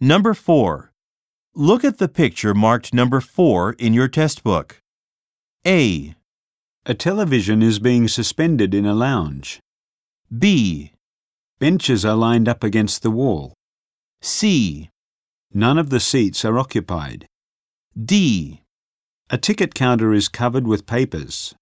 Number 4. Look at the picture marked number 4 in your test book. A, A television is being suspended in a lounge. B, Benches are lined up against the wall. C, None of the seats are occupied. D. A ticket counter is covered with papers.